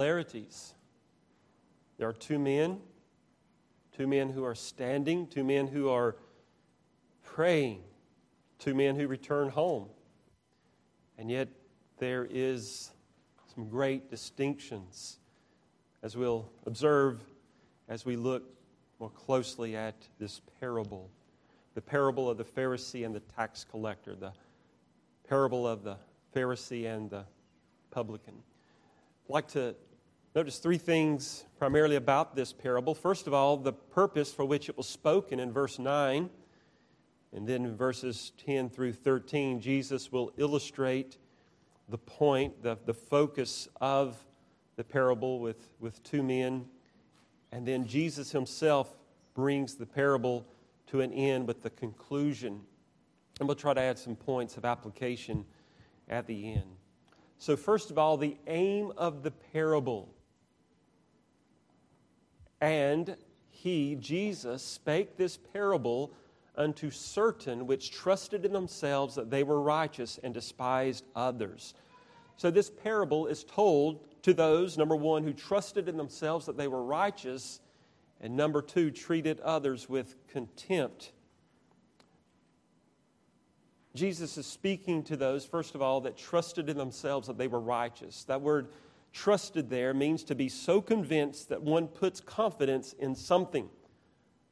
similarities. There are two men, two men who are standing, two men who are praying, two men who return home. And yet there is some great distinctions as we'll observe as we look more closely at this parable the parable of the Pharisee and the tax collector, the parable of the Pharisee and the publican. I'd like to notice three things primarily about this parable. First of all, the purpose for which it was spoken in verse 9. And then in verses 10 through 13, Jesus will illustrate the point, the, the focus of the parable with, with two men. And then Jesus himself brings the parable to an end with the conclusion. And we'll try to add some points of application at the end. So, first of all, the aim of the parable. And he, Jesus, spake this parable unto certain which trusted in themselves that they were righteous and despised others. So, this parable is told to those, number one, who trusted in themselves that they were righteous, and number two, treated others with contempt. Jesus is speaking to those, first of all, that trusted in themselves that they were righteous. That word trusted there means to be so convinced that one puts confidence in something.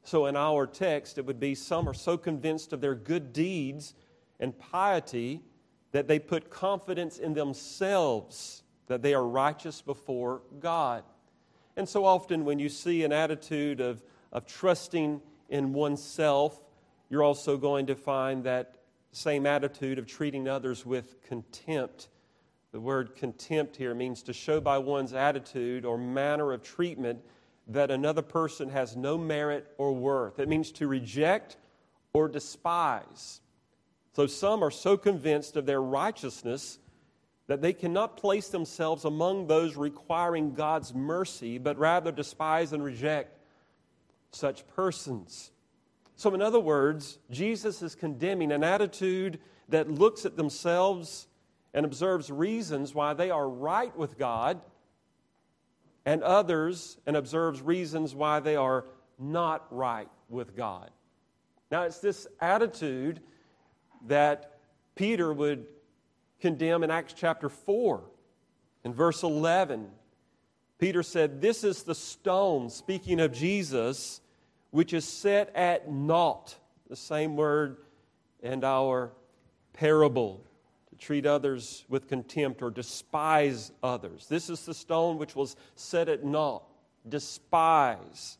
So in our text, it would be some are so convinced of their good deeds and piety that they put confidence in themselves that they are righteous before God. And so often, when you see an attitude of, of trusting in oneself, you're also going to find that same attitude of treating others with contempt. The word contempt here means to show by one's attitude or manner of treatment that another person has no merit or worth. It means to reject or despise. So some are so convinced of their righteousness that they cannot place themselves among those requiring God's mercy, but rather despise and reject such persons. So, in other words, Jesus is condemning an attitude that looks at themselves and observes reasons why they are right with God, and others and observes reasons why they are not right with God. Now, it's this attitude that Peter would condemn in Acts chapter 4. In verse 11, Peter said, This is the stone, speaking of Jesus, which is set at naught. The same word and our parable treat others with contempt or despise others. This is the stone which was set at naught. Despise.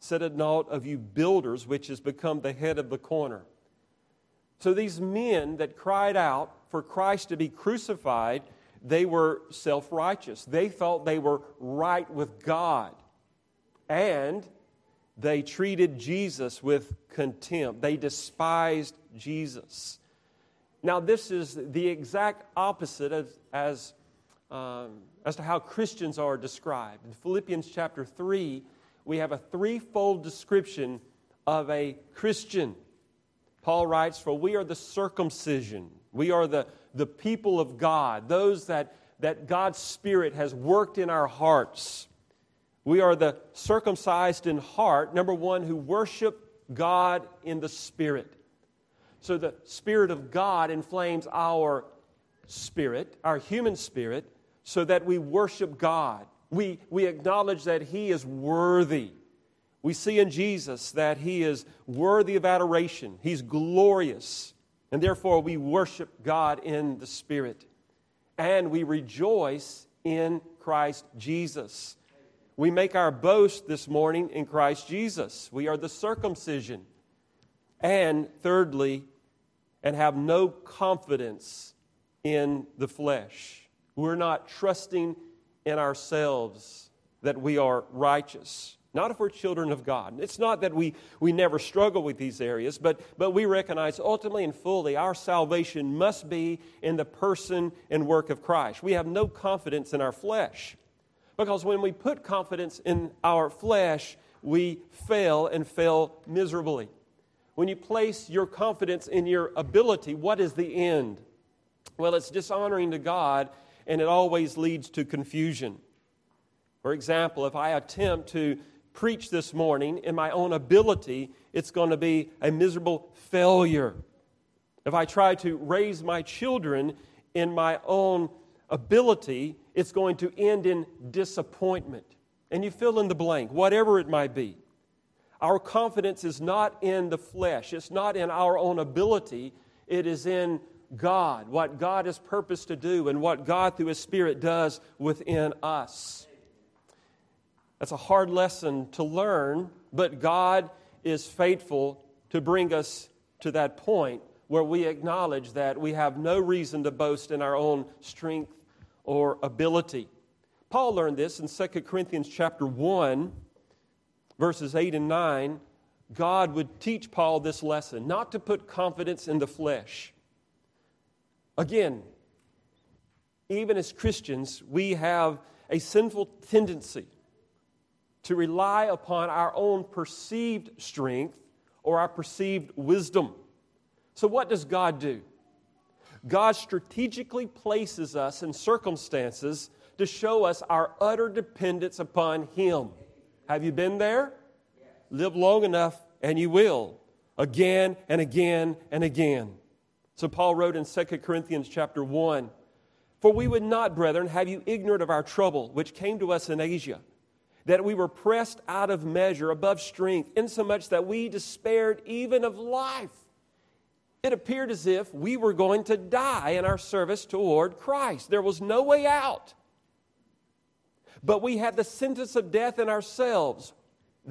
Set at naught of you builders, which has become the head of the corner. So these men that cried out for Christ to be crucified, they were self righteous. They felt they were right with God. And they treated Jesus with contempt. They despised Jesus. Now, this is the exact opposite as, as, um, as to how Christians are described. In Philippians chapter 3, we have a threefold description of a Christian. Paul writes, For we are the circumcision, we are the, the people of God, those that, that God's Spirit has worked in our hearts. We are the circumcised in heart, number one, who worship God in the Spirit. So the Spirit of God inflames our spirit, our human spirit, so that we worship God. We, we acknowledge that He is worthy we see in Jesus that he is worthy of adoration, he's glorious, and therefore we worship God in the Spirit. And we rejoice in Christ Jesus. We make our boast this morning in Christ Jesus. We are the circumcision. And thirdly, and have no confidence in the flesh. We're not trusting in ourselves that we are righteous not if we're children of God. It's not that we, we never struggle with these areas, but, but we recognize ultimately and fully our salvation must be in the person and work of Christ. We have no confidence in our flesh. Because when we put confidence in our flesh, we fail and fail miserably. When you place your confidence in your ability, what is the end? Well, it's dishonoring to God and it always leads to confusion. For example, if I attempt to preach this morning in my own ability, it's going to be a miserable failure. If I try to raise my children in my own ability, it's going to end in disappointment. And you fill in the blank, whatever it might be. Our confidence is not in the flesh, it's not in our own ability, it is in God, what God has purposed to do, and what God through His Spirit does within us. That's a hard lesson to learn, but God is faithful to bring us to that point where we acknowledge that we have no reason to boast in our own strength or ability. Paul learned this in 2 Corinthians chapter 1 verses 8 and 9. God would teach Paul this lesson, not to put confidence in the flesh. Again, even as Christians, we have a sinful tendency to rely upon our own perceived strength or our perceived wisdom. So, what does God do? God strategically places us in circumstances to show us our utter dependence upon Him. Have you been there? Live long enough and you will. Again and again and again. So Paul wrote in 2 Corinthians chapter 1 For we would not, brethren, have you ignorant of our trouble, which came to us in Asia, that we were pressed out of measure, above strength, insomuch that we despaired even of life it appeared as if we were going to die in our service toward Christ. There was no way out. But we have the sentence of death in ourselves.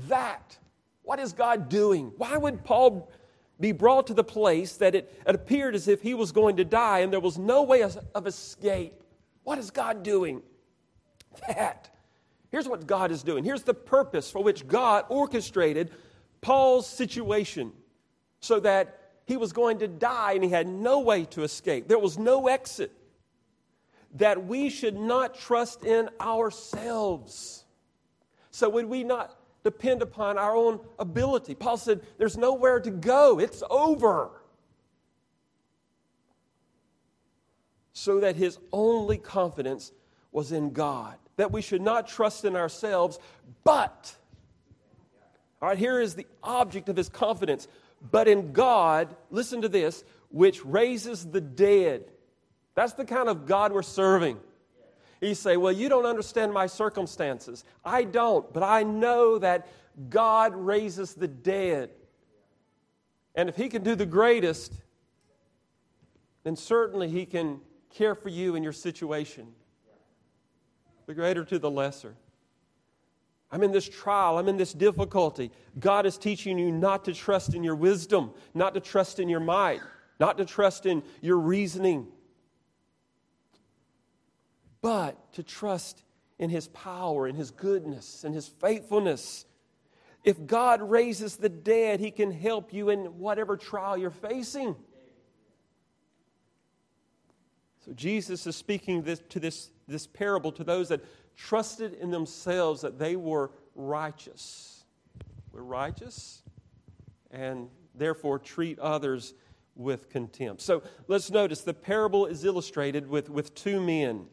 That, what is God doing? Why would Paul be brought to the place that it, it appeared as if he was going to die and there was no way of, of escape? What is God doing? That. Here's what God is doing. Here's the purpose for which God orchestrated Paul's situation so that he was going to die and he had no way to escape. There was no exit. That we should not trust in ourselves. So, would we not depend upon our own ability? Paul said, There's nowhere to go, it's over. So that his only confidence was in God. That we should not trust in ourselves, but, all right, here is the object of his confidence but in God, listen to this, which raises the dead. That's the kind of God we're serving. You say, Well, you don't understand my circumstances. I don't, but I know that God raises the dead. And if He can do the greatest, then certainly He can care for you in your situation. The greater to the lesser. I'm in this trial. I'm in this difficulty. God is teaching you not to trust in your wisdom, not to trust in your might, not to trust in your reasoning, but to trust in His power, in His goodness, in His faithfulness. If God raises the dead, He can help you in whatever trial you're facing. So Jesus is speaking this, to this, this parable to those that trusted in themselves that they were righteous. We're righteous and therefore treat others with contempt. So let's notice the parable is illustrated with, with two men,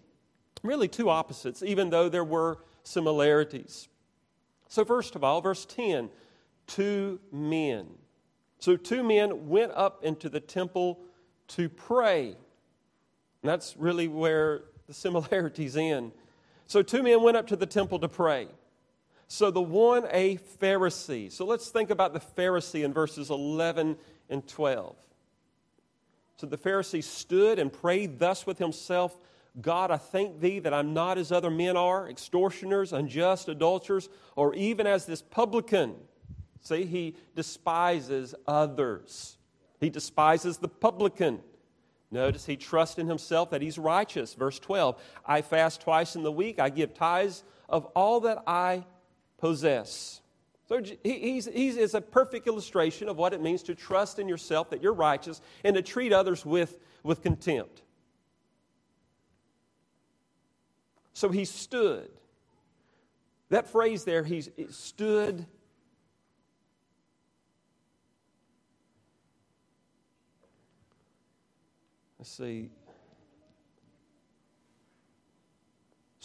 really two opposites, even though there were similarities. So, first of all, verse 10 two men. So, two men went up into the temple to pray. And that's really where the similarities end. So two men went up to the temple to pray. So the one, a Pharisee. So let's think about the Pharisee in verses 11 and 12. So the Pharisee stood and prayed thus with himself God, I thank thee that I'm not as other men are, extortioners, unjust, adulterers, or even as this publican. See, he despises others. He despises the publican. Notice he trusts in himself that he's righteous. Verse 12 I fast twice in the week, I give tithes of all that I possess. So he's, he's is a perfect illustration of what it means to trust in yourself that you're righteous and to treat others with, with contempt. So he stood. That phrase there, he stood Let's see.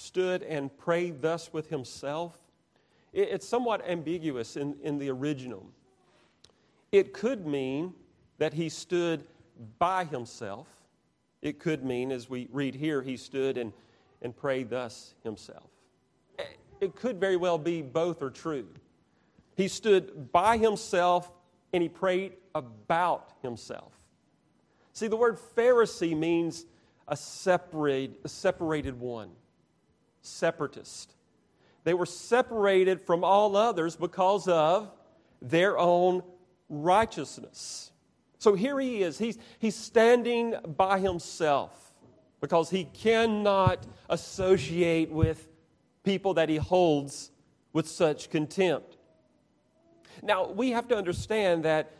stood and prayed thus with himself, it's somewhat ambiguous in, in the original. It could mean that he stood by himself. It could mean, as we read here, he stood and, and prayed thus himself. It could very well be both are true. He stood by himself and he prayed about himself. See, the word Pharisee means a, separate, a separated one, separatist. They were separated from all others because of their own righteousness. So here he is. He's, he's standing by himself because he cannot associate with people that he holds with such contempt. Now, we have to understand that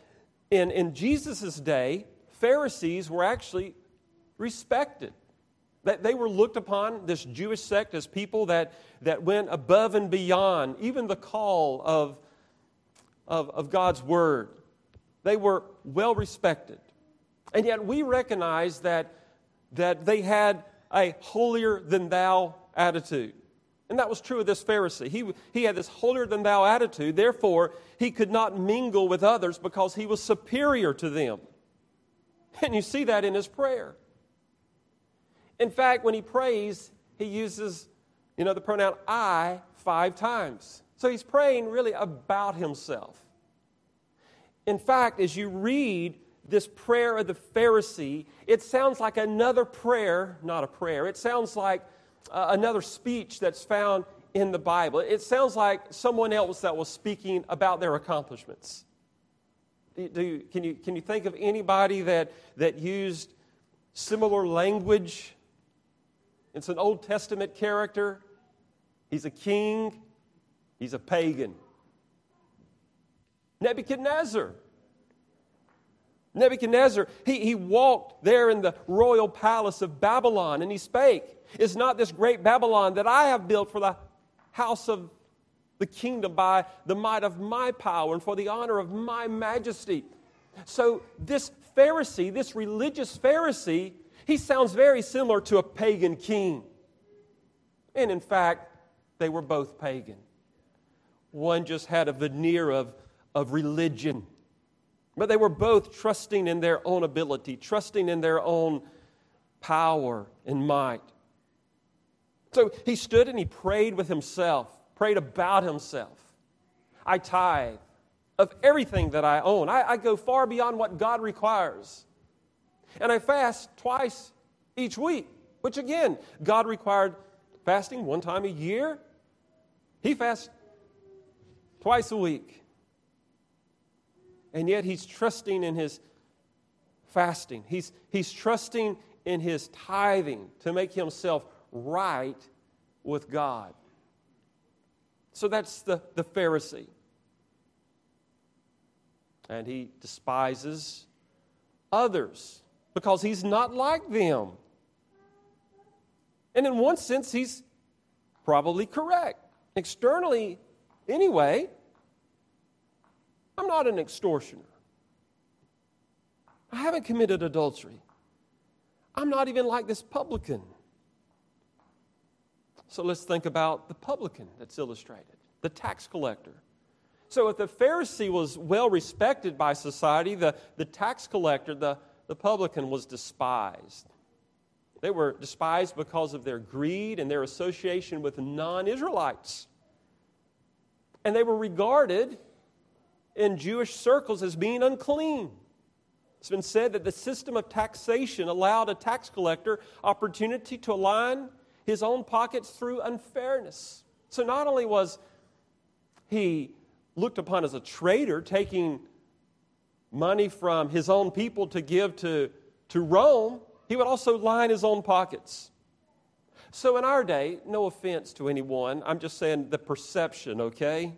in, in Jesus' day, Pharisees were actually respected. That they were looked upon, this Jewish sect, as people that, that went above and beyond even the call of, of, of God's word. They were well respected. And yet we recognize that, that they had a holier than thou attitude. And that was true of this Pharisee. He, he had this holier than thou attitude. Therefore, he could not mingle with others because he was superior to them. And you see that in his prayer. In fact, when he prays, he uses, you know, the pronoun I five times. So he's praying really about himself. In fact, as you read this prayer of the Pharisee, it sounds like another prayer, not a prayer. It sounds like uh, another speech that's found in the Bible. It sounds like someone else that was speaking about their accomplishments. Do, can, you, can you think of anybody that, that used similar language? It's an Old Testament character. He's a king, he's a pagan. Nebuchadnezzar. Nebuchadnezzar, he, he walked there in the royal palace of Babylon and he spake, Is not this great Babylon that I have built for the house of the kingdom by the might of my power and for the honor of my majesty? So, this Pharisee, this religious Pharisee, he sounds very similar to a pagan king. And in fact, they were both pagan. One just had a veneer of, of religion but they were both trusting in their own ability, trusting in their own power and might. So he stood and he prayed with himself, prayed about himself. I tithe of everything that I own. I, I go far beyond what God requires. And I fast twice each week, which again, God required fasting one time a year. He fasts twice a week. And yet he's trusting in his fasting. He's, he's trusting in his tithing to make himself right with God. So that's the, the Pharisee. And he despises others because he's not like them. And in one sense, he's probably correct. Externally, anyway, I'm not an extortioner. I haven't committed adultery. I'm not even like this publican. So let's think about the publican that's illustrated, the tax collector. So if the Pharisee was well respected by society, the, the tax collector, the, the publican, was despised. They were despised because of their greed and their association with non Israelites. And they were regarded in Jewish circles as being unclean. It's been said that the system of taxation allowed a tax collector opportunity to align his own pockets through unfairness. So not only was he looked upon as a traitor, taking money from his own people to give to, to Rome, he would also line his own pockets. So in our day, no offense to anyone, I'm just saying the perception, okay?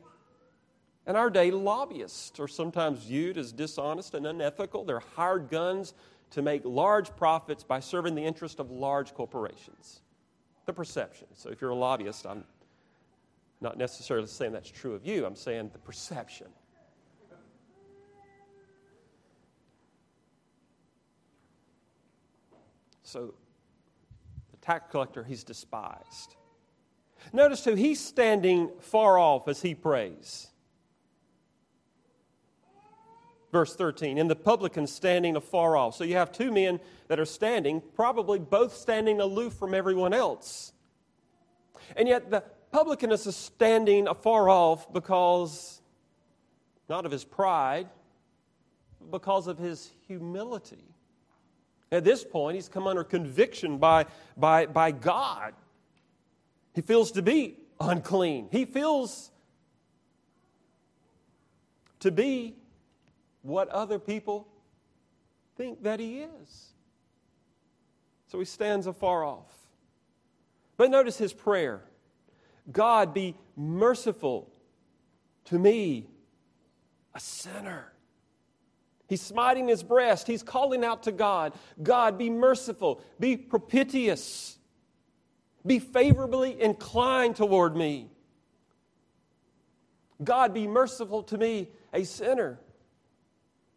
In our day, lobbyists are sometimes viewed as dishonest and unethical. They're hired guns to make large profits by serving the interest of large corporations. The perception. So if you're a lobbyist, I'm not necessarily saying that's true of you, I'm saying the perception. So the tax collector, he's despised. Notice too, he's standing far off as he prays. Verse 13, and the publican standing afar off. So you have two men that are standing, probably both standing aloof from everyone else. And yet the publican is standing afar off because, not of his pride, because of his humility. At this point, he's come under conviction by, by, by God. He feels to be unclean. He feels to be what other people think that he is. So he stands afar off. But notice his prayer God, be merciful to me, a sinner. He's smiting his breast. He's calling out to God God, be merciful, be propitious, be favorably inclined toward me. God, be merciful to me, a sinner.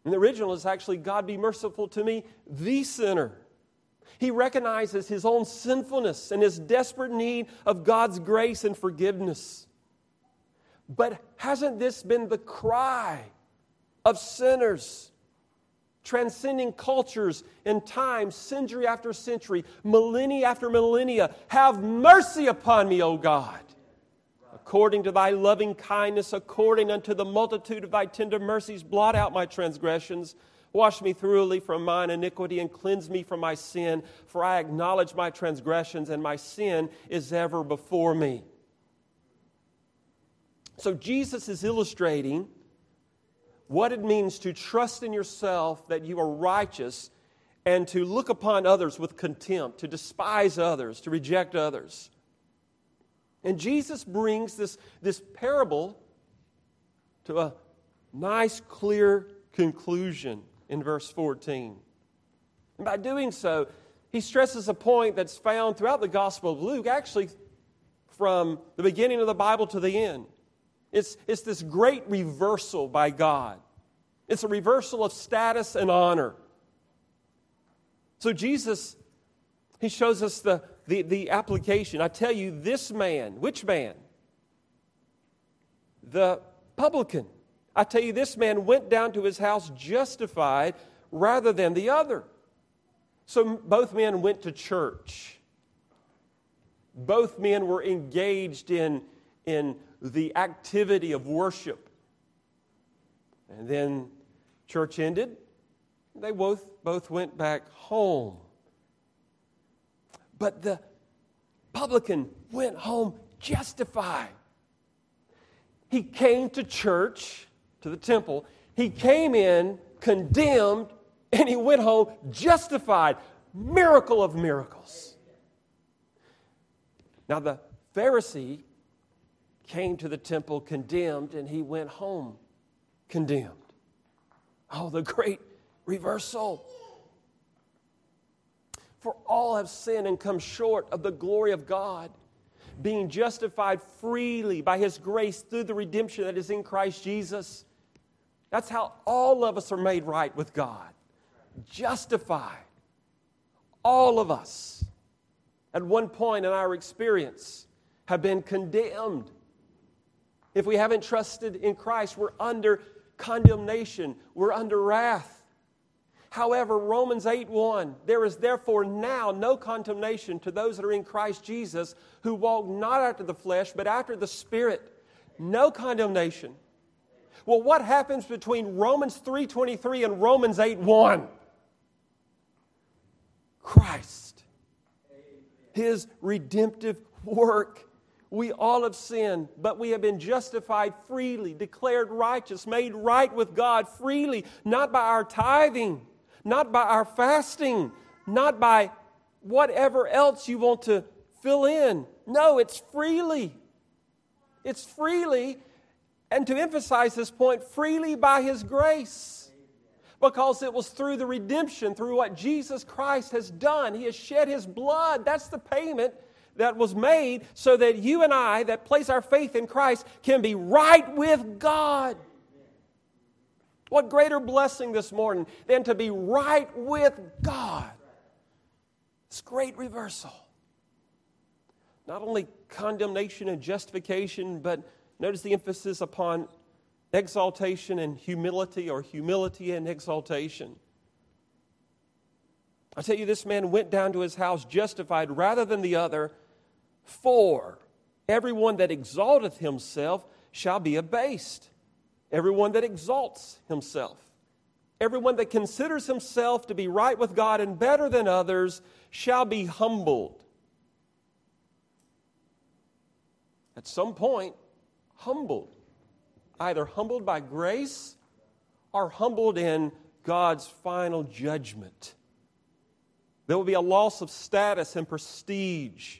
In the original, it's actually God, be merciful to me, the sinner. He recognizes his own sinfulness and his desperate need of God's grace and forgiveness. But hasn't this been the cry of sinners? transcending cultures and times, century after century, millennia after millennia. Have mercy upon me, O God. According to thy loving kindness, according unto the multitude of thy tender mercies, blot out my transgressions. Wash me thoroughly from mine iniquity and cleanse me from my sin, for I acknowledge my transgressions, and my sin is ever before me. So Jesus is illustrating what it means to trust in yourself that you are righteous and to look upon others with contempt, to despise others, to reject others. And Jesus brings this, this parable to a nice, clear conclusion in verse 14. And by doing so, he stresses a point that's found throughout the Gospel of Luke, actually from the beginning of the Bible to the end. It's, it's this great reversal by God. It's a reversal of status and honor. So Jesus, he shows us the, the, the application. I tell you, this man, which man? The publican. I tell you, this man went down to his house justified rather than the other. So both men went to church. Both men were engaged in, in the activity of worship. And then church ended. They both, both went back home. But the publican went home justified. He came to church, to the temple. He came in condemned, and he went home justified. Miracle of miracles. Now, the Pharisee came to the temple condemned, and he went home condemned. Oh, the great reversal. For all have sinned and come short of the glory of God, being justified freely by His grace through the redemption that is in Christ Jesus. That's how all of us are made right with God. Justified. All of us, at one point in our experience, have been condemned if we haven't trusted in Christ, we're under condemnation, we're under wrath. However, Romans 8 1, there is therefore now no condemnation to those that are in Christ Jesus who walk not after the flesh, but after the Spirit. No condemnation. Well, what happens between Romans 3:23 and Romans 8 1? Christ. His redemptive work. We all have sinned, but we have been justified freely, declared righteous, made right with God freely, not by our tithing, not by our fasting, not by whatever else you want to fill in. No, it's freely. It's freely, and to emphasize this point, freely by His grace. Because it was through the redemption, through what Jesus Christ has done. He has shed His blood. That's the payment that was made so that you and I, that place our faith in Christ, can be right with God. What greater blessing this morning than to be right with God? It's great reversal. not only condemnation and justification, but notice the emphasis upon exaltation and humility, or humility and exaltation. I tell you, this man went down to his house justified rather than the other, for everyone that exalteth himself shall be abased. Everyone that exalts himself, everyone that considers himself to be right with God and better than others shall be humbled. At some point, humbled. Either humbled by grace or humbled in God's final judgment. There will be a loss of status and prestige.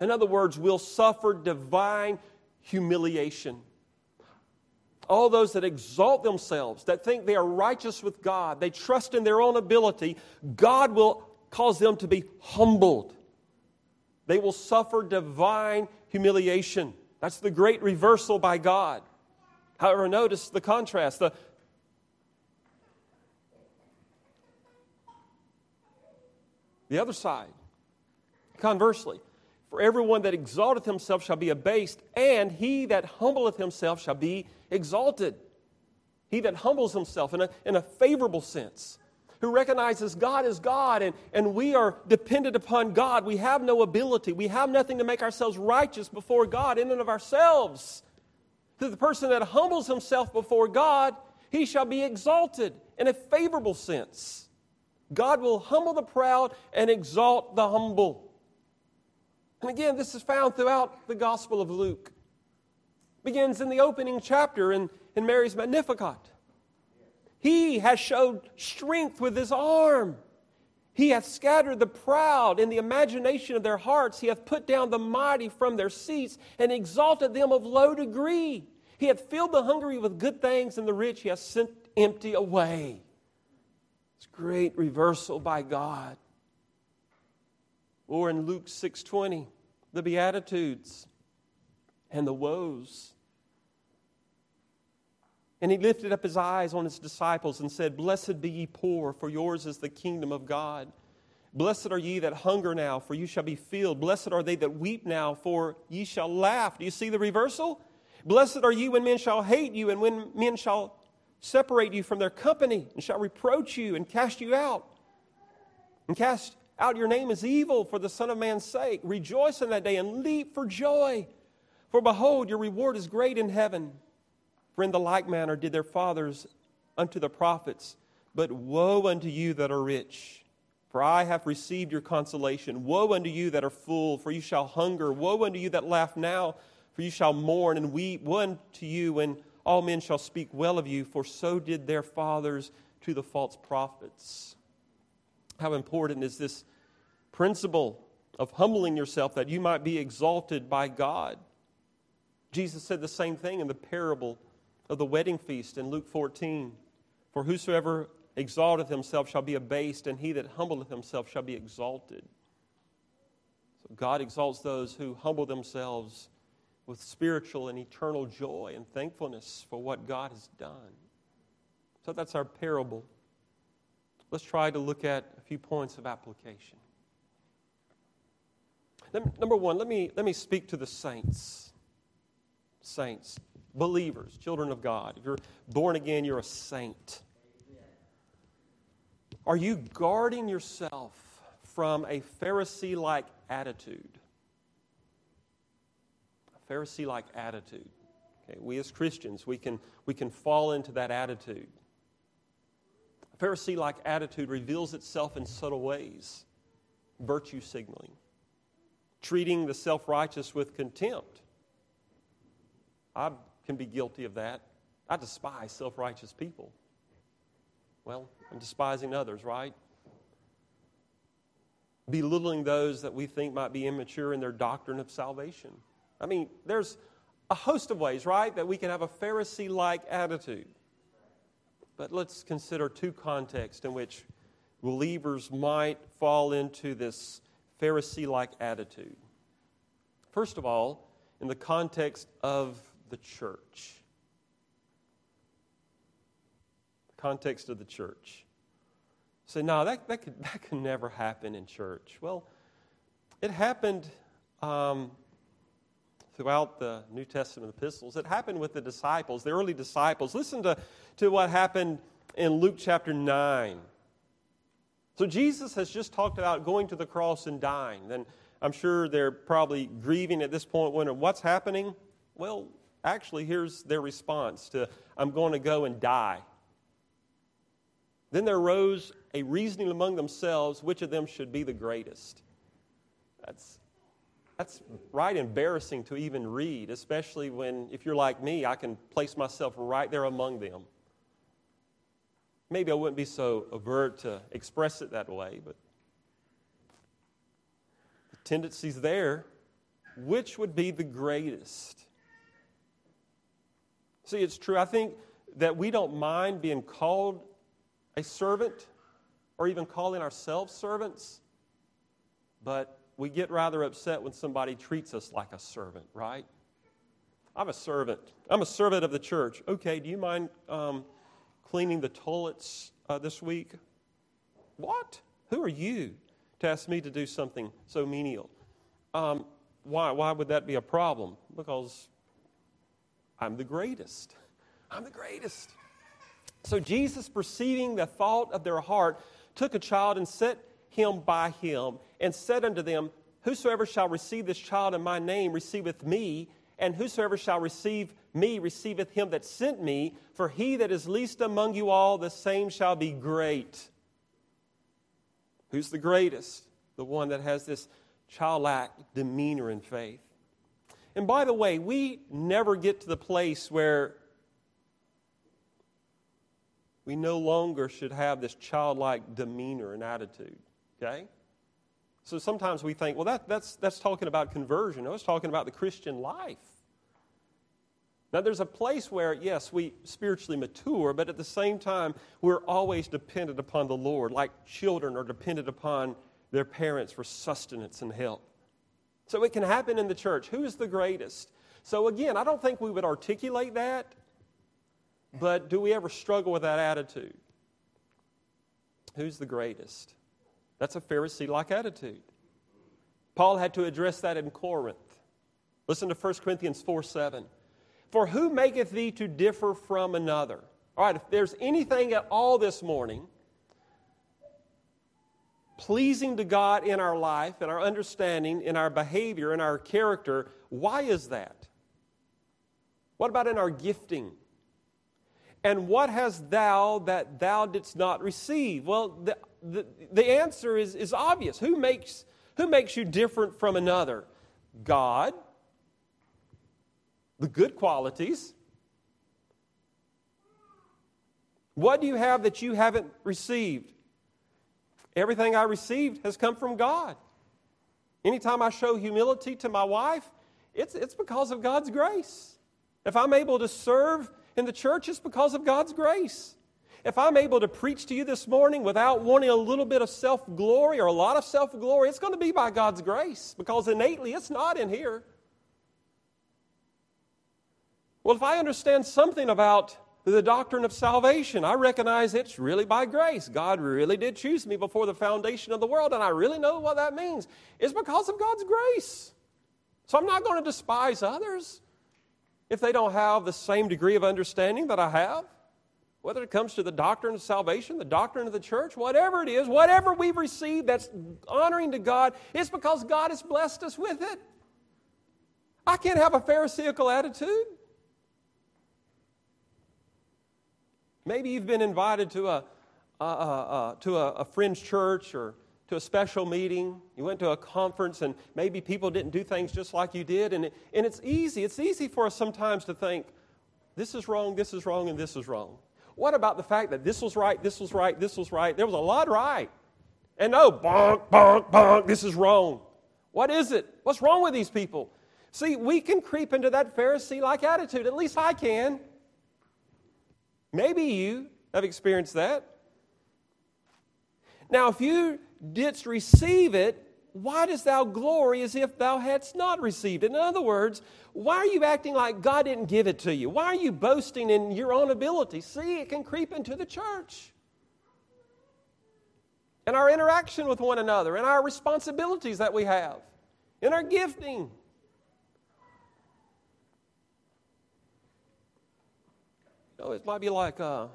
In other words, we'll suffer divine humiliation. All those that exalt themselves, that think they are righteous with God, they trust in their own ability, God will cause them to be humbled. They will suffer divine humiliation. That's the great reversal by God. However, notice the contrast. The, the other side. Conversely, for everyone that exalteth himself shall be abased, and he that humbleth himself shall be exalted. He that humbles himself in a, in a favorable sense, who recognizes God is God and, and we are dependent upon God. We have no ability, we have nothing to make ourselves righteous before God in and of ourselves. To the person that humbles himself before God, he shall be exalted in a favorable sense. God will humble the proud and exalt the humble. And again, this is found throughout the Gospel of Luke. It begins in the opening chapter in, in Mary's Magnificat. He has showed strength with his arm. He hath scattered the proud in the imagination of their hearts. He hath put down the mighty from their seats and exalted them of low degree. He hath filled the hungry with good things, and the rich he hath sent empty away. It's great reversal by God. Or in Luke 6:20, the beatitudes and the woes. And he lifted up his eyes on his disciples and said, Blessed be ye poor, for yours is the kingdom of God. Blessed are ye that hunger now, for you shall be filled. Blessed are they that weep now, for ye shall laugh. Do you see the reversal? Blessed are you when men shall hate you, and when men shall separate you from their company, and shall reproach you, and cast you out, and cast out your name as evil for the Son of Man's sake. Rejoice in that day, and leap for joy. For behold, your reward is great in heaven. For in the like manner did their fathers unto the prophets. But woe unto you that are rich, for I have received your consolation. Woe unto you that are full, for you shall hunger. Woe unto you that laugh now, for you shall mourn and weep. Woe unto you when all men shall speak well of you, for so did their fathers to the false prophets. How important is this principle of humbling yourself that you might be exalted by God? Jesus said the same thing in the parable of the wedding feast in Luke 14. For whosoever exalteth himself shall be abased, and he that humbleth himself shall be exalted. So God exalts those who humble themselves with spiritual and eternal joy and thankfulness for what God has done. So that's our parable. Let's try to look at a few points of application. Number one, let me, let me speak to the saints. Saints believers, children of God. If you're born again, you're a saint. Are you guarding yourself from a Pharisee like attitude? A Pharisee like attitude. Okay, we as Christians, we can, we can fall into that attitude. Pharisee like attitude reveals itself in subtle ways virtue signaling, treating the self righteous with contempt. I can be guilty of that. I despise self righteous people. Well, I'm despising others, right? Belittling those that we think might be immature in their doctrine of salvation. I mean, there's a host of ways, right, that we can have a Pharisee like attitude. But let's consider two contexts in which believers might fall into this Pharisee like attitude. First of all, in the context of the church. The context of the church. Say, no, that, that, could, that could never happen in church. Well, it happened um, throughout the New Testament epistles. It happened with the disciples, the early disciples. Listen to, to what happened in Luke chapter 9. So Jesus has just talked about going to the cross and dying. Then I'm sure they're probably grieving at this point, wondering what's happening. Well, actually, here's their response to I'm going to go and die. Then there arose a reasoning among themselves which of them should be the greatest. That's, that's right embarrassing to even read, especially when, if you're like me, I can place myself right there among them. Maybe I wouldn't be so overt to express it that way, but the tendency's there. Which would be the greatest? See, it's true. I think that we don't mind being called a servant or even calling ourselves servants, but we get rather upset when somebody treats us like a servant, right? I'm a servant. I'm a servant of the church. Okay, do you mind um, cleaning the toilets uh, this week? What? Who are you to ask me to do something so menial? Um, why? Why would that be a problem? Because I'm the greatest. I'm the greatest. So Jesus, perceiving the thought of their heart, took a child and set him by him, and said unto them, Whosoever shall receive this child in my name receiveth me, and whosoever shall receive me receiveth him that sent me, for he that is least among you all, the same shall be great. Who's the greatest? The one that has this childlike demeanor and faith. And by the way, we never get to the place where we no longer should have this childlike demeanor and attitude. Okay? So sometimes we think, well, that, that's, that's talking about conversion. No, it's talking about the Christian life. Now, there's a place where, yes, we spiritually mature, but at the same time, we're always dependent upon the Lord, like children are dependent upon their parents for sustenance and help. So it can happen in the church. Who is the greatest? So, again, I don't think we would articulate that but do we ever struggle with that attitude? Who's the greatest? That's a Pharisee like attitude. Paul had to address that in Corinth. Listen to 1 Corinthians 4 7. For who maketh thee to differ from another? All right, if there's anything at all this morning pleasing to God in our life, in our understanding, in our behavior, in our character, why is that? What about in our gifting? And what hast thou that thou didst not receive? Well, the, the, the answer is, is obvious. Who makes, who makes you different from another? God, the good qualities. What do you have that you haven't received? Everything I received has come from God. Anytime I show humility to my wife, it's, it's because of God's grace. If I'm able to serve in the church it's because of God's grace. If I'm able to preach to you this morning without wanting a little bit of self glory or a lot of self glory, it's going to be by God's grace because innately it's not in here. Well, if I understand something about the doctrine of salvation, I recognize it's really by grace. God really did choose me before the foundation of the world, and I really know what that means. It's because of God's grace. So I'm not going to despise others if they don't have the same degree of understanding that I have, whether it comes to the doctrine of salvation, the doctrine of the church, whatever it is, whatever we've received that's honoring to God, it's because God has blessed us with it. I can't have a Pharisaical attitude. Maybe you've been invited to a, uh, to a, a friend's church or to a special meeting, you went to a conference, and maybe people didn't do things just like you did. And, it, and it's easy. It's easy for us sometimes to think, this is wrong, this is wrong, and this is wrong. What about the fact that this was right, this was right, this was right? There was a lot right. And no, bonk, bonk, bonk, this is wrong. What is it? What's wrong with these people? See, we can creep into that Pharisee like attitude. At least I can. Maybe you have experienced that. Now, if you didst receive it, why dost thou glory as if thou hadst not received it? In other words, why are you acting like God didn't give it to you? Why are you boasting in your own ability? See, it can creep into the church. And our interaction with one another and our responsibilities that we have. in our gifting. You it might be like, uh,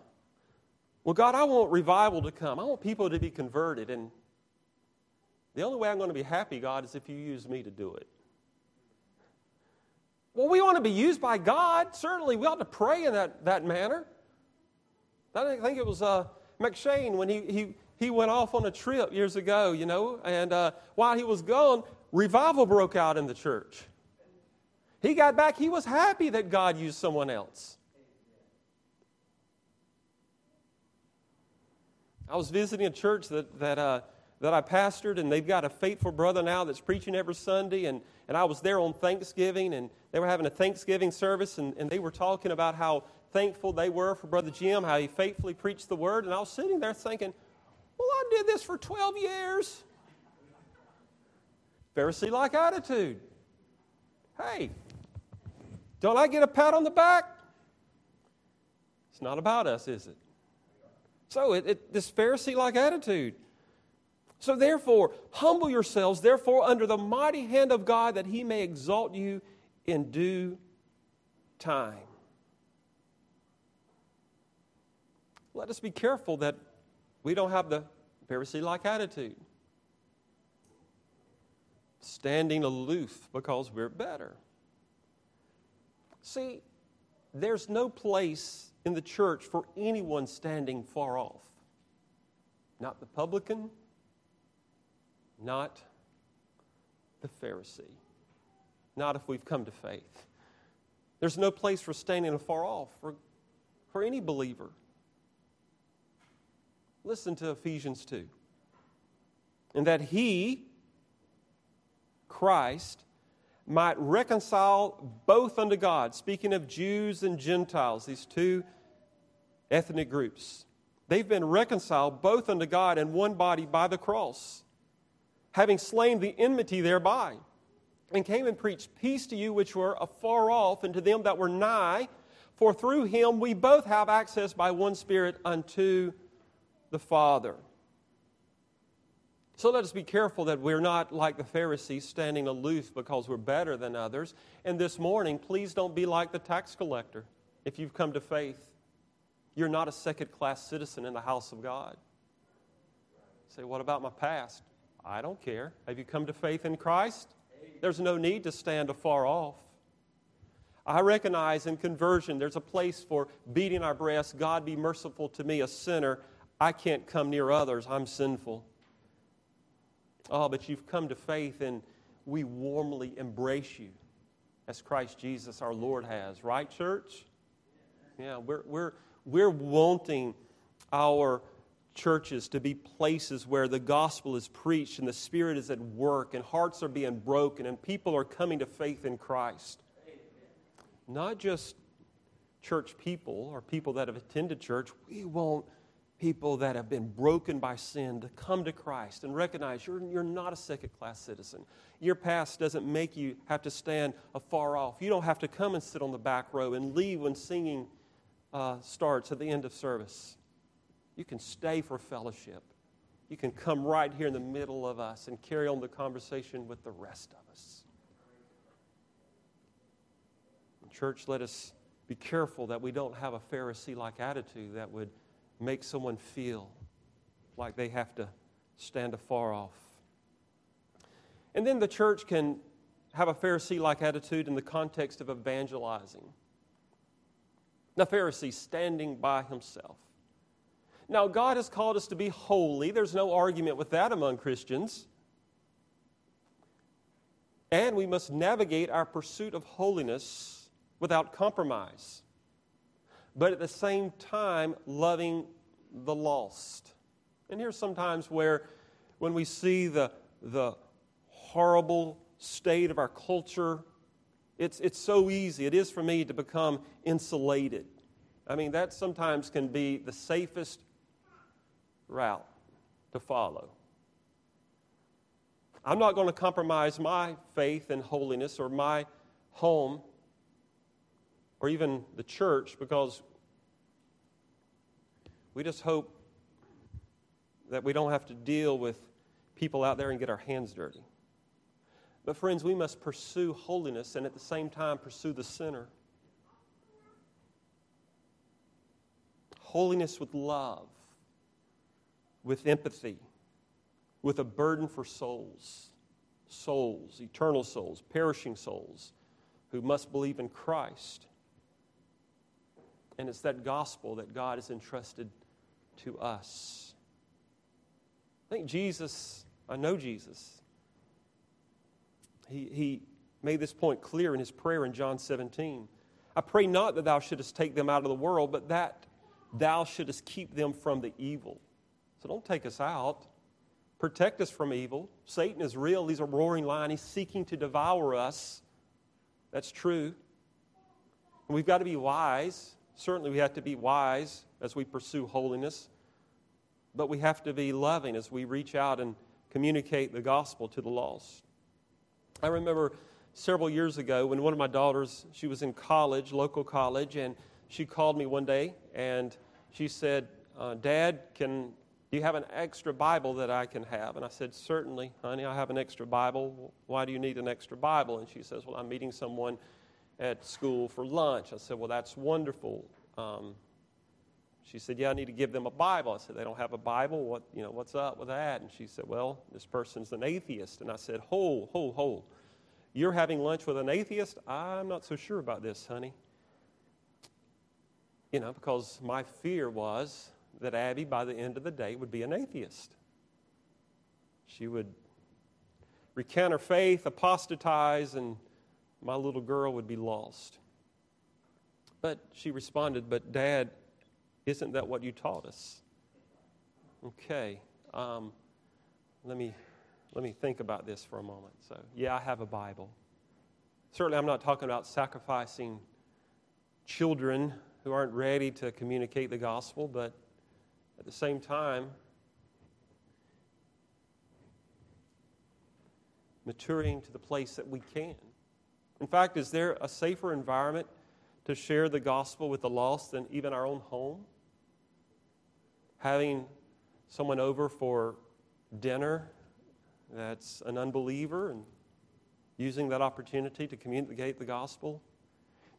well, God, I want revival to come. I want people to be converted. And the only way I'm going to be happy, God, is if you use me to do it. Well, we want to be used by God. Certainly, we ought to pray in that, that manner. I think it was uh, M'Cheyne when he, he, he went off on a trip years ago, you know, and uh, while he was gone, revival broke out in the church. He got back, he was happy that God used someone else. I was visiting a church that, that, uh, that I pastored, and they've got a faithful brother now that's preaching every Sunday. And, and I was there on Thanksgiving, and they were having a Thanksgiving service, and, and they were talking about how thankful they were for Brother Jim, how he faithfully preached the word. And I was sitting there thinking, well, I did this for 12 years. Pharisee like attitude. Hey, don't I get a pat on the back? It's not about us, is it? So, it, it, this Pharisee like attitude. So, therefore, humble yourselves, therefore, under the mighty hand of God, that he may exalt you in due time. Let us be careful that we don't have the Pharisee like attitude, standing aloof because we're better. See, there's no place in the church for anyone standing far off. Not the publican, not the Pharisee, not if we've come to faith. There's no place for standing afar off for, for any believer. Listen to Ephesians 2. And that he, Christ, might reconcile both unto God. Speaking of Jews and Gentiles, these two ethnic groups, they've been reconciled both unto God in one body by the cross, having slain the enmity thereby, and came and preached peace to you which were afar off, and to them that were nigh. For through him we both have access by one Spirit unto the Father. So let us be careful that we're not like the Pharisees standing aloof because we're better than others. And this morning, please don't be like the tax collector if you've come to faith. You're not a second class citizen in the house of God. say, what about my past? I don't care. Have you come to faith in Christ? There's no need to stand afar off. I recognize in conversion there's a place for beating our breasts. God be merciful to me, a sinner. I can't come near others. I'm sinful. Oh, but you've come to faith and we warmly embrace you as Christ Jesus our Lord has. Right, church? Yeah, we're, we're, we're wanting our churches to be places where the gospel is preached and the Spirit is at work and hearts are being broken and people are coming to faith in Christ. Not just church people or people that have attended church. We want people that have been broken by sin to come to Christ and recognize you're, you're not a second class citizen. Your past doesn't make you have to stand afar off. You don't have to come and sit on the back row and leave when singing uh, starts at the end of service. You can stay for fellowship. You can come right here in the middle of us and carry on the conversation with the rest of us. church, let us be careful that we don't have a Pharisee like attitude that would make someone feel like they have to stand afar off. And then the church can have a Pharisee like attitude in the context of evangelizing. The Pharisee standing by himself. Now, God has called us to be holy. There's no argument with that among Christians. And we must navigate our pursuit of holiness without compromise but at the same time, loving the lost. And here's sometimes where, when we see the, the horrible state of our culture, it's, it's so easy, it is for me to become insulated. I mean, that sometimes can be the safest route to follow. I'm not going to compromise my faith and holiness or my home or even the church because we just hope that we don't have to deal with people out there and get our hands dirty. But, friends, we must pursue holiness and at the same time pursue the sinner. Holiness with love, with empathy, with a burden for souls, souls, eternal souls, perishing souls who must believe in Christ. And it's that gospel that God has entrusted to us. I think Jesus, I know Jesus, he, he made this point clear in his prayer in John 17. I pray not that thou shouldest take them out of the world, but that thou shouldest keep them from the evil. So don't take us out. Protect us from evil. Satan is real. He's a roaring lion. He's seeking to devour us. That's true. And we've got to be wise. Certainly, we have to be wise as we pursue holiness. But we have to be loving as we reach out and communicate the gospel to the lost. I remember several years ago when one of my daughters, she was in college, local college, and she called me one day and she said, uh, Dad, can you have an extra Bible that I can have? And I said, Certainly, honey, I have an extra Bible. Why do you need an extra Bible? And she says, Well, I'm meeting someone at school for lunch. I said, Well, that's wonderful. Um, she said, Yeah, I need to give them a Bible. I said, They don't have a Bible? What, you know, what's up with that? And she said, Well, this person's an atheist. And I said, Ho, ho, ho. You're having lunch with an atheist? I'm not so sure about this, honey. You know, because my fear was that Abby, by the end of the day, would be an atheist. She would recant her faith, apostatize, and my little girl would be lost. But she responded, But, Dad, isn't that what you taught us? Okay. Um, let me let me think about this for a moment. So, yeah, I have a Bible. Certainly, I'm not talking about sacrificing children who aren't ready to communicate the gospel, but at the same time, maturing to the place that we can. In fact, is there a safer environment to share the gospel with the lost than even our own home? Having someone over for dinner that's an unbeliever and using that opportunity to communicate the gospel.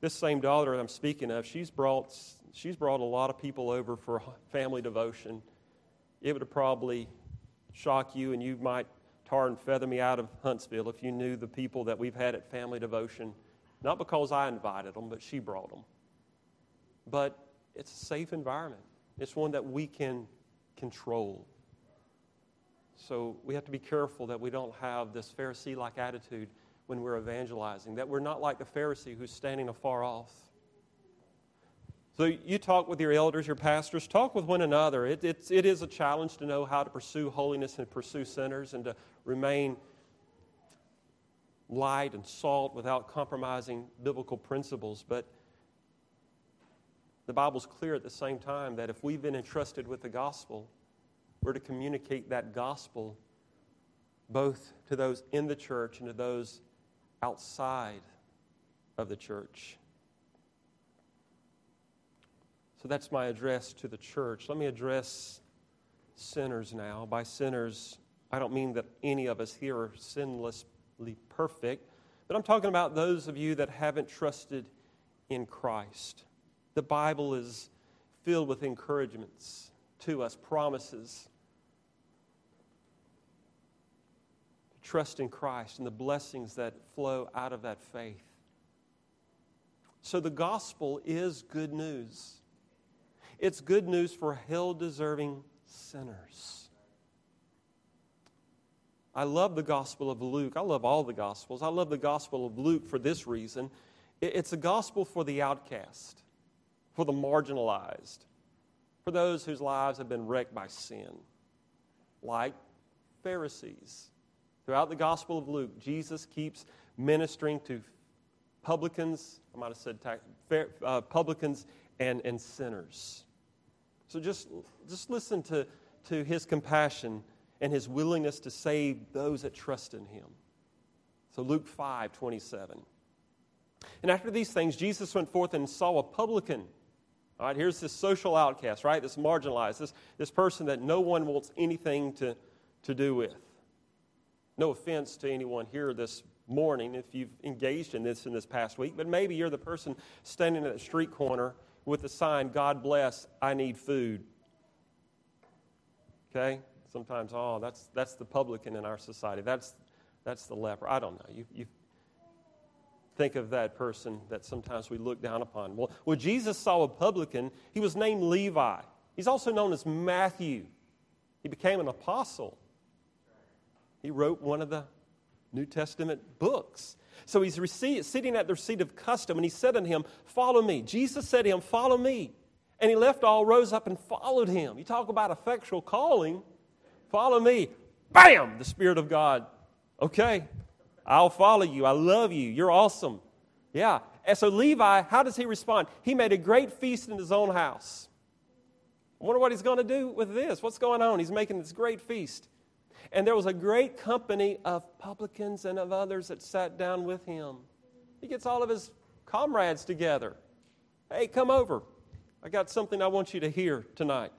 This same daughter I'm speaking of, she's brought, she's brought a lot of people over for family devotion. It would probably shock you, and you might tar and feather me out of Huntsville if you knew the people that we've had at family devotion. Not because I invited them, but she brought them. But it's a safe environment, it's one that we can control. So we have to be careful that we don't have this Pharisee like attitude when we're evangelizing, that we're not like the Pharisee who's standing afar off. So you talk with your elders, your pastors, talk with one another. It, it's, it is a challenge to know how to pursue holiness and pursue sinners and to remain light and salt without compromising biblical principles. But the Bible's clear at the same time that if we've been entrusted with the gospel, we're to communicate that gospel both to those in the church and to those outside of the church. So that's my address to the church. Let me address sinners now. By sinners, I don't mean that any of us here are sinlessly perfect, but I'm talking about those of you that haven't trusted in Christ. The Bible is filled with encouragements to us, promises trust in Christ and the blessings that flow out of that faith. So the gospel is good news. It's good news for hell deserving sinners. I love the gospel of Luke. I love all the gospels. I love the gospel of Luke for this reason it's a gospel for the outcast, for the marginalized, for those whose lives have been wrecked by sin, like Pharisees Throughout the Gospel of Luke, Jesus keeps ministering to publicans, I might have said uh, publicans and, and sinners. So just, just listen to, to his compassion and his willingness to save those that trust in him. So Luke 5 27. And after these things, Jesus went forth and saw a publican. All right, here's this social outcast, right? This marginalized, this, this person that no one wants anything to, to do with. No offense to anyone here, this morning if you've engaged in this in this past week, but maybe you're the person standing at the street corner with the sign, God bless, I need food. Okay? Sometimes, oh, that's, that's the publican in our society. That's, that's the leper. I don't know. You, you think of that person that sometimes we look down upon. Well, well, Jesus saw a publican. He was named Levi. He's also known as Matthew. He became an apostle. He wrote one of the New Testament books. So he's sitting at the seat of custom, and he said unto him, Follow me. Jesus said to him, Follow me. And he left all, rose up, and followed him. You talk about effectual calling. Follow me. Bam! The Spirit of God. Okay, I'll follow you. I love you. You're awesome. Yeah. And so Levi, how does he respond? He made a great feast in his own house. I wonder what he's going to do with this. What's going on? He's making this great feast. And there was a great company of publicans and of others that sat down with him. He gets all of his comrades together. Hey, come over. I got something I want you to hear tonight.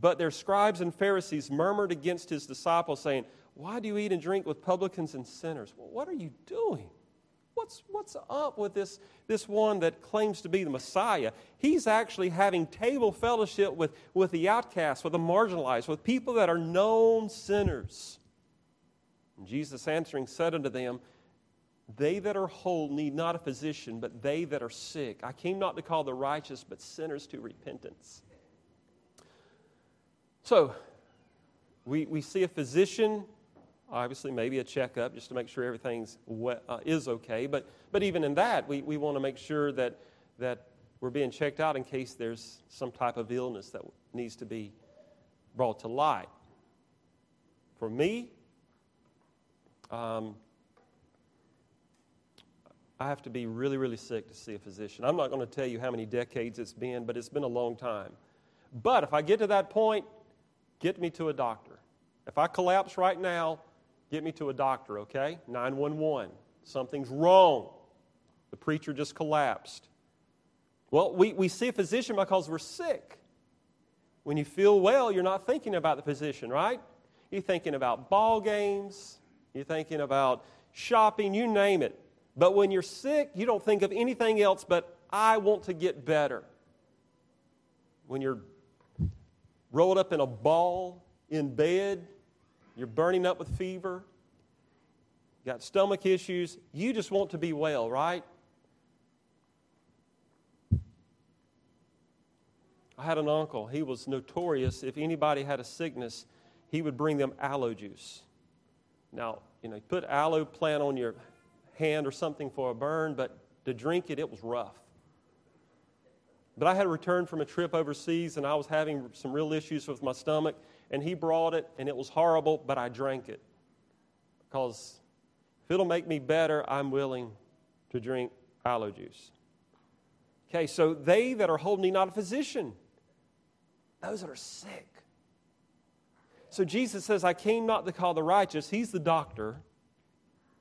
But their scribes and Pharisees murmured against his disciples, saying, Why do you eat and drink with publicans and sinners? Well, what are you doing? What's, what's up with this, this one that claims to be the Messiah? He's actually having table fellowship with, with the outcasts, with the marginalized, with people that are known sinners. And Jesus answering said unto them, They that are whole need not a physician, but they that are sick. I came not to call the righteous, but sinners to repentance. So, we, we see a physician, obviously, maybe a checkup just to make sure everything's uh, is okay. But, but even in that, we, we want to make sure that, that we're being checked out in case there's some type of illness that needs to be brought to light. For me, um, I have to be really, really sick to see a physician. I'm not going to tell you how many decades it's been, but it's been a long time. But if I get to that point, Get me to a doctor. If I collapse right now, get me to a doctor, okay? 911. Something's wrong. The preacher just collapsed. Well, we, we see a physician because we're sick. When you feel well, you're not thinking about the physician, right? You're thinking about ball games, you're thinking about shopping, you name it. But when you're sick, you don't think of anything else but, I want to get better. When you're rolled up in a ball in bed, you're burning up with fever, you got stomach issues, you just want to be well, right? I had an uncle, he was notorious. If anybody had a sickness, he would bring them aloe juice. Now, you know, you put aloe plant on your hand or something for a burn, but to drink it, it was rough. But I had returned from a trip overseas and I was having some real issues with my stomach, and he brought it, and it was horrible, but I drank it. Because if it'll make me better, I'm willing to drink aloe juice. Okay, so they that are holding not a physician, those that are sick. So Jesus says, I came not to call the righteous, he's the doctor.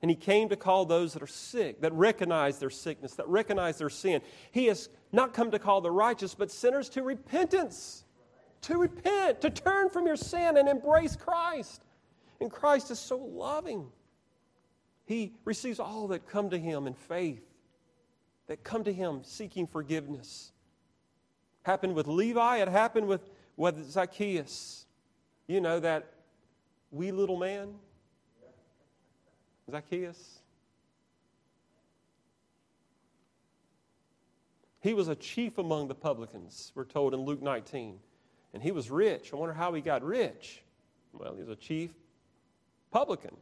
And he came to call those that are sick, that recognize their sickness, that recognize their sin. He has not come to call the righteous, but sinners to repentance, to repent, to turn from your sin and embrace Christ. And Christ is so loving. He receives all that come to him in faith, that come to him seeking forgiveness. Happened with Levi, it happened with, with Zacchaeus. You know, that wee little man Zacchaeus? He was a chief among the publicans, we're told in Luke 19. And he was rich. I wonder how he got rich. Well, he was a chief publican.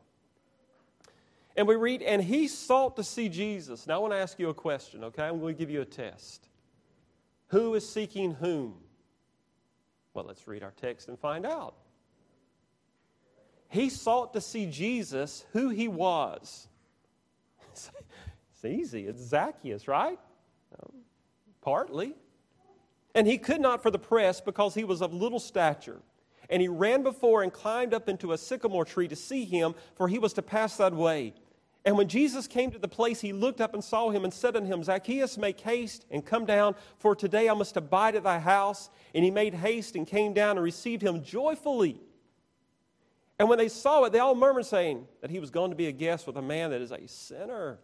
And we read, and he sought to see Jesus. Now, I want to ask you a question, okay? I'm going to give you a test. Who is seeking whom? Well, let's read our text and find out. He sought to see Jesus, who he was. It's easy. It's Zacchaeus, right? Partly. And he could not for the press because he was of little stature. And he ran before and climbed up into a sycamore tree to see him, for he was to pass that way. And when Jesus came to the place, he looked up and saw him and said unto him, Zacchaeus, make haste and come down, for today I must abide at thy house. And he made haste and came down and received him joyfully. And when they saw it, they all murmured, saying that he was going to be a guest with a man that is a sinner.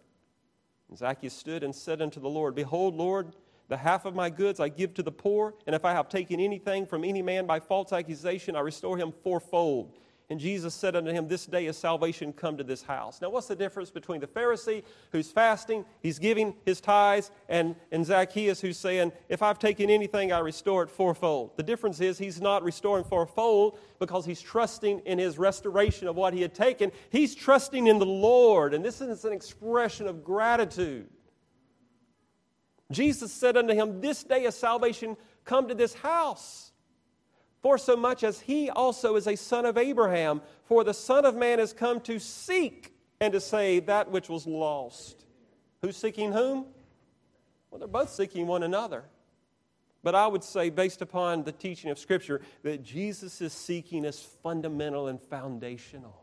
And Zacchaeus stood and said unto the Lord, Behold, Lord, the half of my goods I give to the poor, and if I have taken anything from any man by false accusation, I restore him fourfold. And Jesus said unto him, This day is salvation come to this house. Now, what's the difference between the Pharisee who's fasting, he's giving his tithes, and, and Zacchaeus who's saying, If I've taken anything, I restore it fourfold? The difference is he's not restoring fourfold because he's trusting in his restoration of what he had taken. He's trusting in the Lord. And this is an expression of gratitude. Jesus said unto him, This day is salvation come to this house for so much as he also is a son of Abraham. For the Son of Man has come to seek and to save that which was lost. Who's seeking whom? Well, they're both seeking one another. But I would say, based upon the teaching of Scripture, that Jesus is seeking is fundamental and foundational.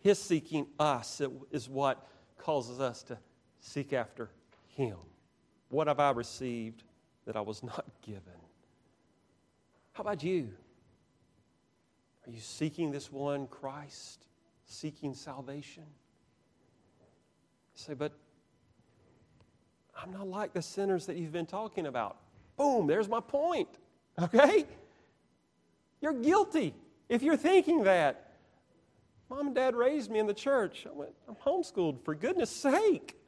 His seeking us is what causes us to seek after Him. What have I received that I was not given? How about you? Are you seeking this one Christ, seeking salvation? You say, but I'm not like the sinners that you've been talking about. Boom, there's my point. Okay? You're guilty if you're thinking that. Mom and dad raised me in the church. I went, I'm homeschooled, for goodness sake.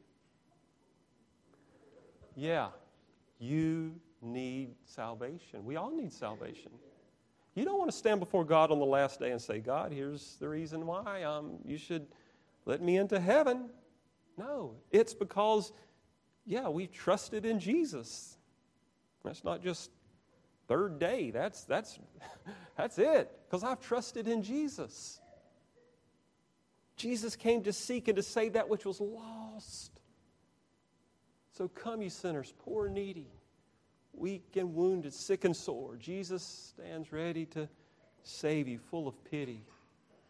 Yeah, you need salvation. We all need salvation. You don't want to stand before God on the last day and say, God, here's the reason why um, you should let me into heaven. No, it's because, yeah, we trusted in Jesus. That's not just third day. That's, that's, that's it, because I've trusted in Jesus. Jesus came to seek and to save that which was lost. So come, you sinners, poor needy weak and wounded, sick and sore, Jesus stands ready to save you, full of pity,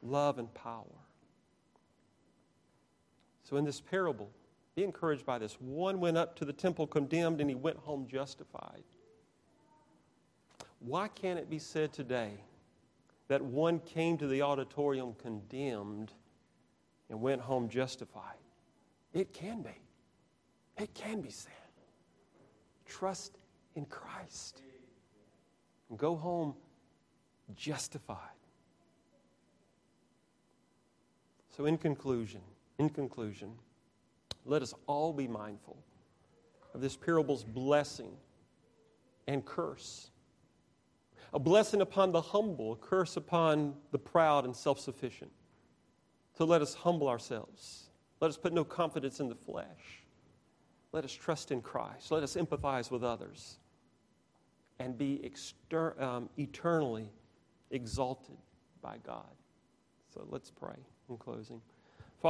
love, and power. So, in this parable, be encouraged by this. One went up to the temple condemned, and he went home justified. Why can't it be said today that one came to the auditorium condemned and went home justified? It can be. It can be said. Trust in Christ. And go home justified. So, in conclusion, in conclusion, let us all be mindful of this parable's blessing and curse. A blessing upon the humble, a curse upon the proud and self sufficient. So let us humble ourselves. Let us put no confidence in the flesh. Let us trust in Christ. Let us empathize with others and be exter- um, eternally exalted by God. So let's pray in closing.